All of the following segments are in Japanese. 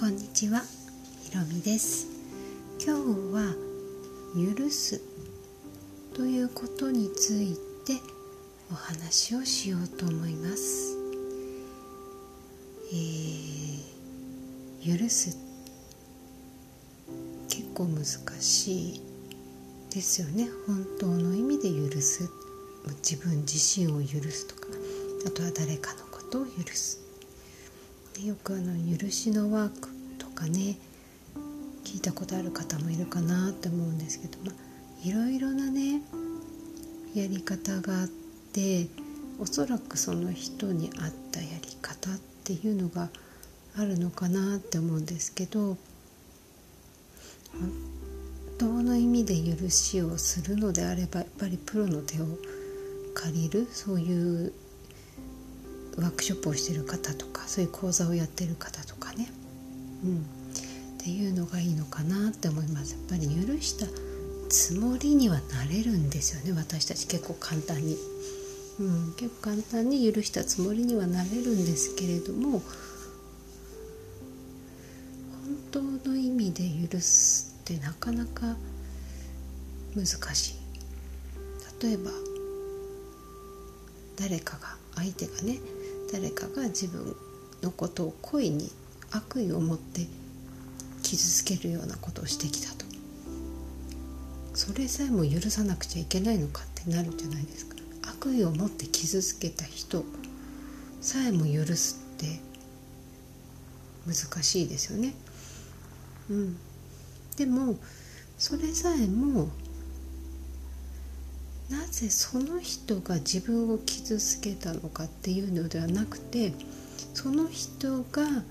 こんにちは、ひろみです。今日は許すということについてお話をしようと思います。えー、許す結構難しいですよね。本当の意味で許す。自分自身を許すとか。あとは誰かのことを許す。よくあの許しのワークかね聞いたことある方もいるかなって思うんですけど、まあ、いろいろなねやり方があっておそらくその人に合ったやり方っていうのがあるのかなって思うんですけど本当の意味で許しをするのであればやっぱりプロの手を借りるそういうワークショップをしてる方とかそういう講座をやってる方とか、うん、っていうのがいいのかなって思います。やっぱり許したつもりにはなれるんですよね私たち。結構簡単に、うん、結構簡単に許したつもりにはなれるんですけれども本当の意味で許すってなかなか難しい。例えば誰かが相手がね誰かが自分のことを故意に悪意を持って傷つけるようなことをしてきたと。それさえも許さなくちゃいけないのかってなるじゃないですか。悪意を持って傷つけた人さえも許すって難しいですよね。うん。でもそれさえもなぜその人が自分を傷つけたのかっていうのではなくてその人が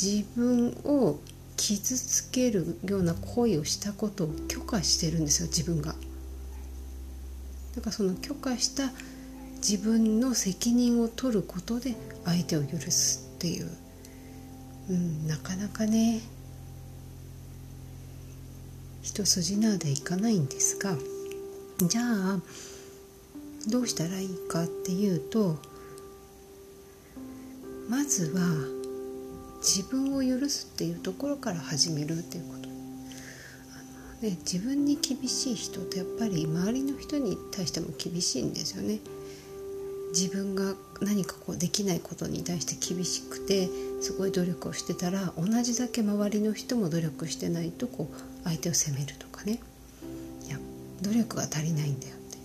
自分を傷つけるような行為をしたことを許可してるんですよ自分が。だからその許可した自分の責任を取ることで相手を許すっていう、うん、なかなかね一筋縄ではいかないんですが。じゃあどうしたらいいかっていうとまずは自分を許すっていうところから始めるっていうこと。あの、ね、自分に厳しい人ってやっぱり周りの人に対しても厳しいんですよね。自分が何かこうできないことに対して厳しくてすごい努力をしてたら同じだけ周りの人も努力してないとこう相手を責めるとかね。いや努力が足りないんだよって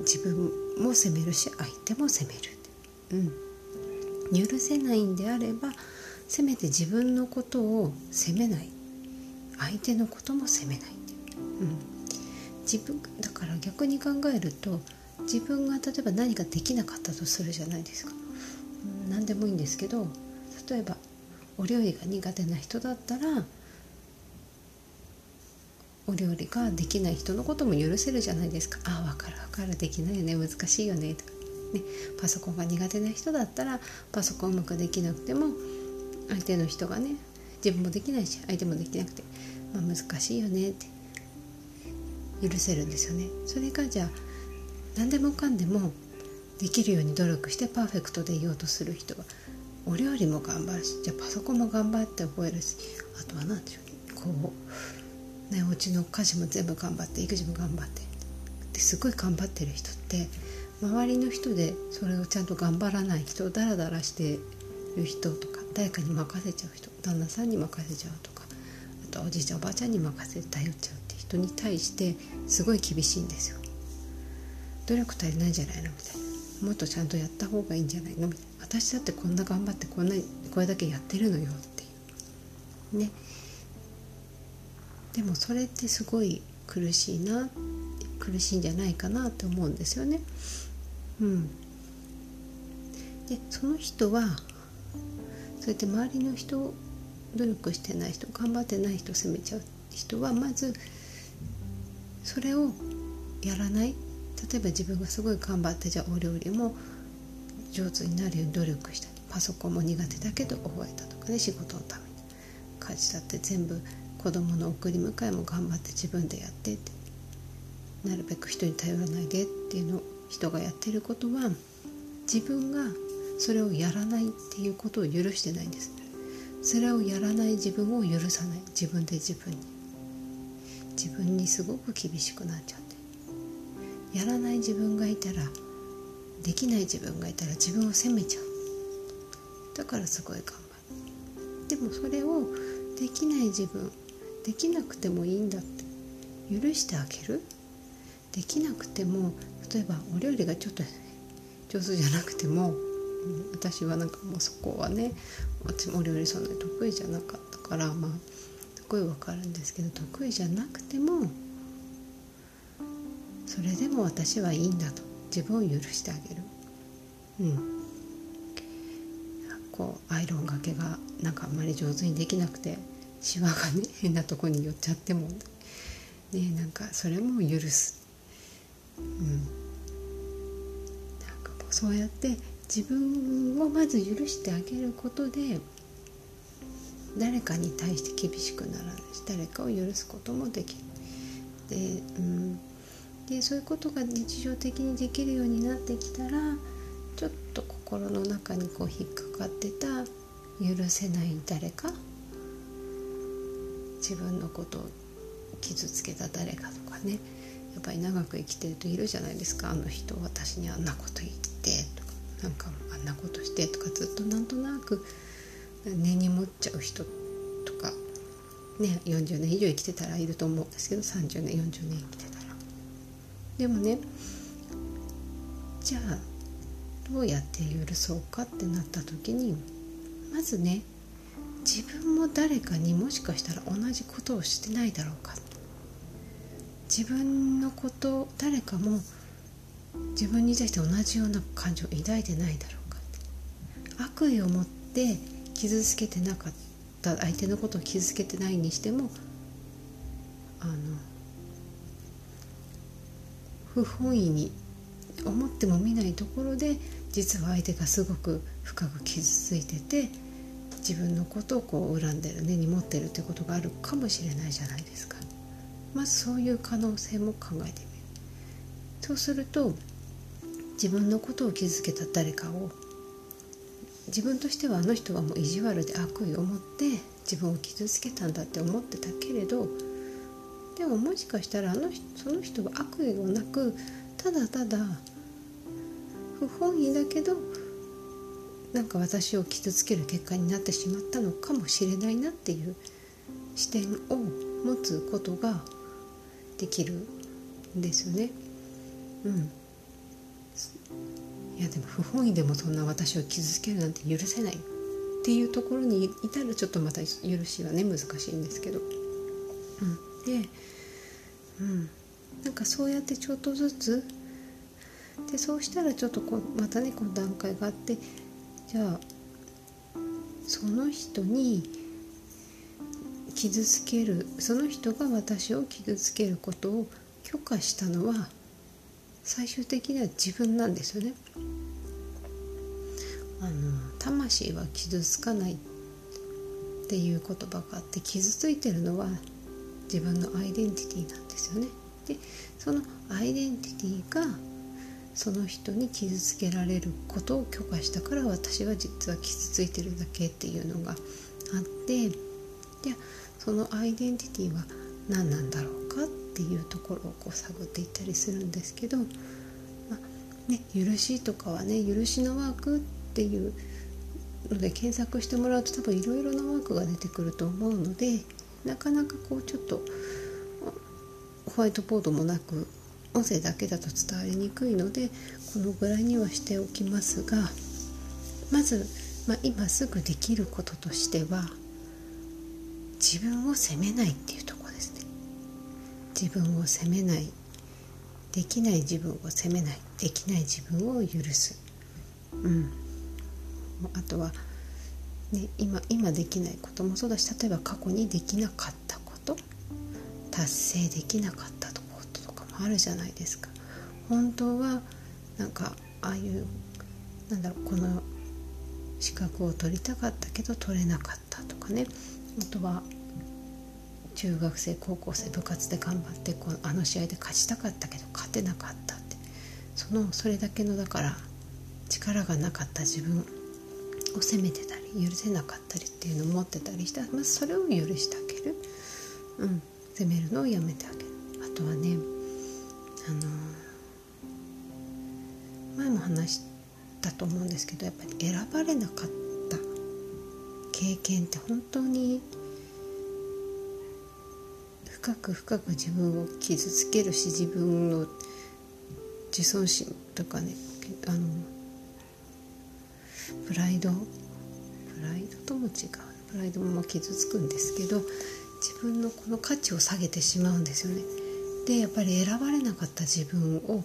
自分も責めるし相手も責めるうん。許せないんであればせめて自分のことを責めない。相手のことも責めない。うん、自分だから逆に考えると自分が例えば何かできなかったとするじゃないですか、うん、何でもいいんですけど例えばお料理が苦手な人だったらお料理ができない人のことも許せるじゃないですか。ああ分かる分かる。できないよね。難しいよね。とか。ねパソコンが苦手な人だったらパソコンうまくできなくても相手の人がね自分もできないし相手もできなくて、まあ、難しいよねって許せるんですよね。それがじゃあ何でもかんでもできるように努力してパーフェクトでいようとする人はお料理も頑張るしじゃあパソコンも頑張って覚えるしあとは何でしょうねこうね、お家の家事も全部頑張って育児も頑張ってですごい頑張ってる人って周りの人でそれをちゃんと頑張らない人ダラダラしてる人とか誰かに任せちゃう人旦那さんに任せちゃうとかあとおじいちゃんおばあちゃんに任せて頼っちゃうって人に対してすごい厳しいんですよ。努力足りないんじゃないの？みたいな。もっとちゃんとやった方がいいんじゃないの？みたいな。私だってこんな頑張ってこんなこれだけやってるのよっていう。ね。でもそれってすごい苦しいな苦しいんじゃないかなって思うんですよね。うん、でその人はそうやって周りの人努力してない人頑張ってない人責めちゃう人はまずそれをやらない。例えば自分がすごい頑張ってじゃあお料理も上手になるように努力した。パソコンも苦手だけど覚えたとかね仕事のために家事だって全部子供の送り迎えも頑張って自分でやってって。なるべく人に頼らないでっていうのを人がやってることは自分がそれをやらないっていうことを許してないんです。それをやらない自分を許さない。自分で自分に。自分にすごく厳しくなっちゃって。やらない自分がいたらできない自分がいたら自分を責めちゃう。だからすごい頑張る。でもそれをできない自分できなくてもいいんだって許してあげる。できなくても例えばお料理がちょっと上手じゃなくても私はなんかもうそこはね私もお料理そんなに得意じゃなかったからまあすごいわかるんですけど得意じゃなくてもそれでも私はいいんだと。自分を許してあげる。うん。こうアイロンがけがなんかあんまり上手にできなくてシワがね変なとこに寄っちゃってもねなんかそれも許す。うん。なんかもうそうやって自分をまず許してあげることで誰かに対して厳しくならないし誰かを許すこともできる。で,、うん、でそういうことが日常的にできるようになってきたらちょっと心の中にこう引っかかってた許せない誰か自分のことを傷つけた誰かとかね。やっぱり長く生きてるといるじゃないですかあの人私にあんなこと言ってとかなんかあんなことしてとかずっとなんとなく根に持っちゃう人とかね40年以上生きてたらいると思うんですけど30年40年生きてたら。でもねじゃあどうやって許そうかってなった時にまずね自分も誰かにもしかしたら同じことをしてないだろうか自分のこと誰かも自分に対して同じような感情を抱いてないだろうか。悪意を持って傷つけてなかった相手のことを傷つけてないにしてもあの不本意に思っても見ないところで実は相手がすごく深く傷ついてて自分のことをこう恨んでる根に持ってるってことがあるかもしれないじゃないですか。まずそういう可能性も考えてみる。そうすると自分のことを傷つけた誰かを自分としてはあの人はもう意地悪で悪意を持って自分を傷つけたんだって思ってたけれどでももしかしたらあのその人は悪意がなくただただ不本意だけどなんか私を傷つける結果になってしまったのかもしれないなっていう視点を持つことができるんですよね。うん、いやでも不本意でもそんな私を傷つけるなんて許せないっていうところにいたらちょっとまた許しはね難しいんですけど。うん、で、うん、なんかそうやってちょっとずつでそうしたらちょっとこうまたねこの段階があってじゃあその人に傷つけるその人が私を傷つけることを許可したのは最終的には自分なんですよね。あの魂は傷つかないっていう言葉があって傷ついてるのは自分のアイデンティティなんですよね。でそのアイデンティティがその人に傷つけられることを許可したから私は実は傷ついてるだけっていうのがあってでそのアイデンティティは何なんだろうかっていうところをこう探っていったりするんですけど、まあね、許しとかはね許しのワークっていうので検索してもらうと多分いろいろなワークが出てくると思うのでなかなかこうちょっとホワイトボードもなく音声だけだと伝わりにくいのでこのぐらいにはしておきますがまず、まあ、今すぐできることとしては自分を責めないっていうところですね。自分を責めない。できない自分を責めない。できない自分を許す。うん。あとは、ね、今今できないこともそうだし例えば過去にできなかったこと達成できなかったこととかもあるじゃないですか。本当はなんかああいうなんだろうこの資格を取りたかったけど取れなかったとかね。あとは中学生高校生部活で頑張ってこうあの試合で勝ちたかったけど勝てなかったって。そのそれだけのだから力がなかった自分を責めてたり許せなかったりっていうのを持ってたりした。らまずそれを許してあげる、うん、責めるのをやめてあげる。あとはねあの前も話したと思うんですけどやっぱり選ばれなかった。経験って本当に深く深く自分を傷つけるし自分の自尊心とかねあのプライドプライドとも違うプライドも傷つくんですけど自分のこの価値を下げてしまうんですよね。でやっぱり選ばれなかった自分を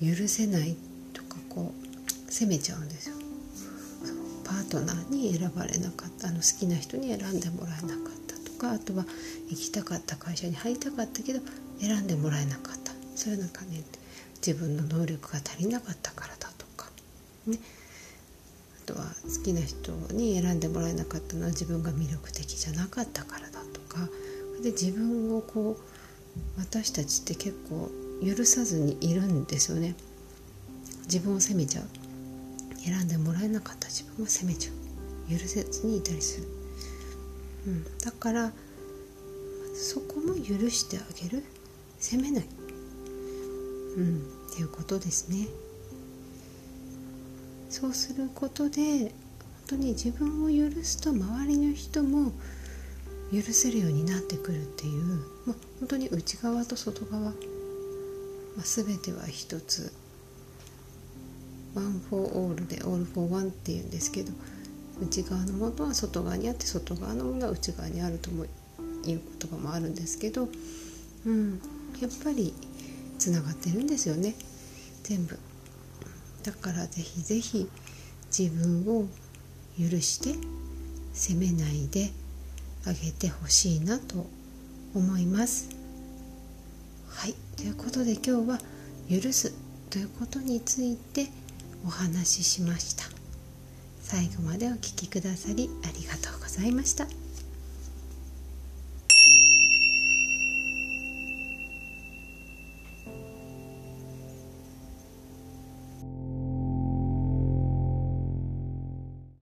許せないとかこう責めちゃうんですよ。ートナーに選ばれなかったあの好きな人に選んでもらえなかったとかあとは行きたかった会社に入りたかったけど選んでもらえなかった。それなんかね自分の能力が足りなかったからだとか。ね。あとは好きな人に選んでもらえなかったのは自分が魅力的じゃなかったからだとか。で自分をこう私たちって結構許さずにいるんですよね。自分を責めちゃう。選んでもらえなかった自分を責めちゃう。許せずにいたりする、うん、だからそこも許してあげる。責めない。うん。っていうことですね。そうすることで本当に自分を許すと周りの人も許せるようになってくるっていうもう本当に内側と外側、まあ、全ては一つ one for all で all for one っていうんですけど内側のものは外側にあって外側のものは内側にあるともいう言葉もあるんですけど、うん、やっぱりつながってるんですよね。全部。だからぜひぜひ自分を許して責めないであげてほしいなと思います。はい。ということで今日は「許す」ということについてお話ししました。最後までお聴きくださりありがとうございました。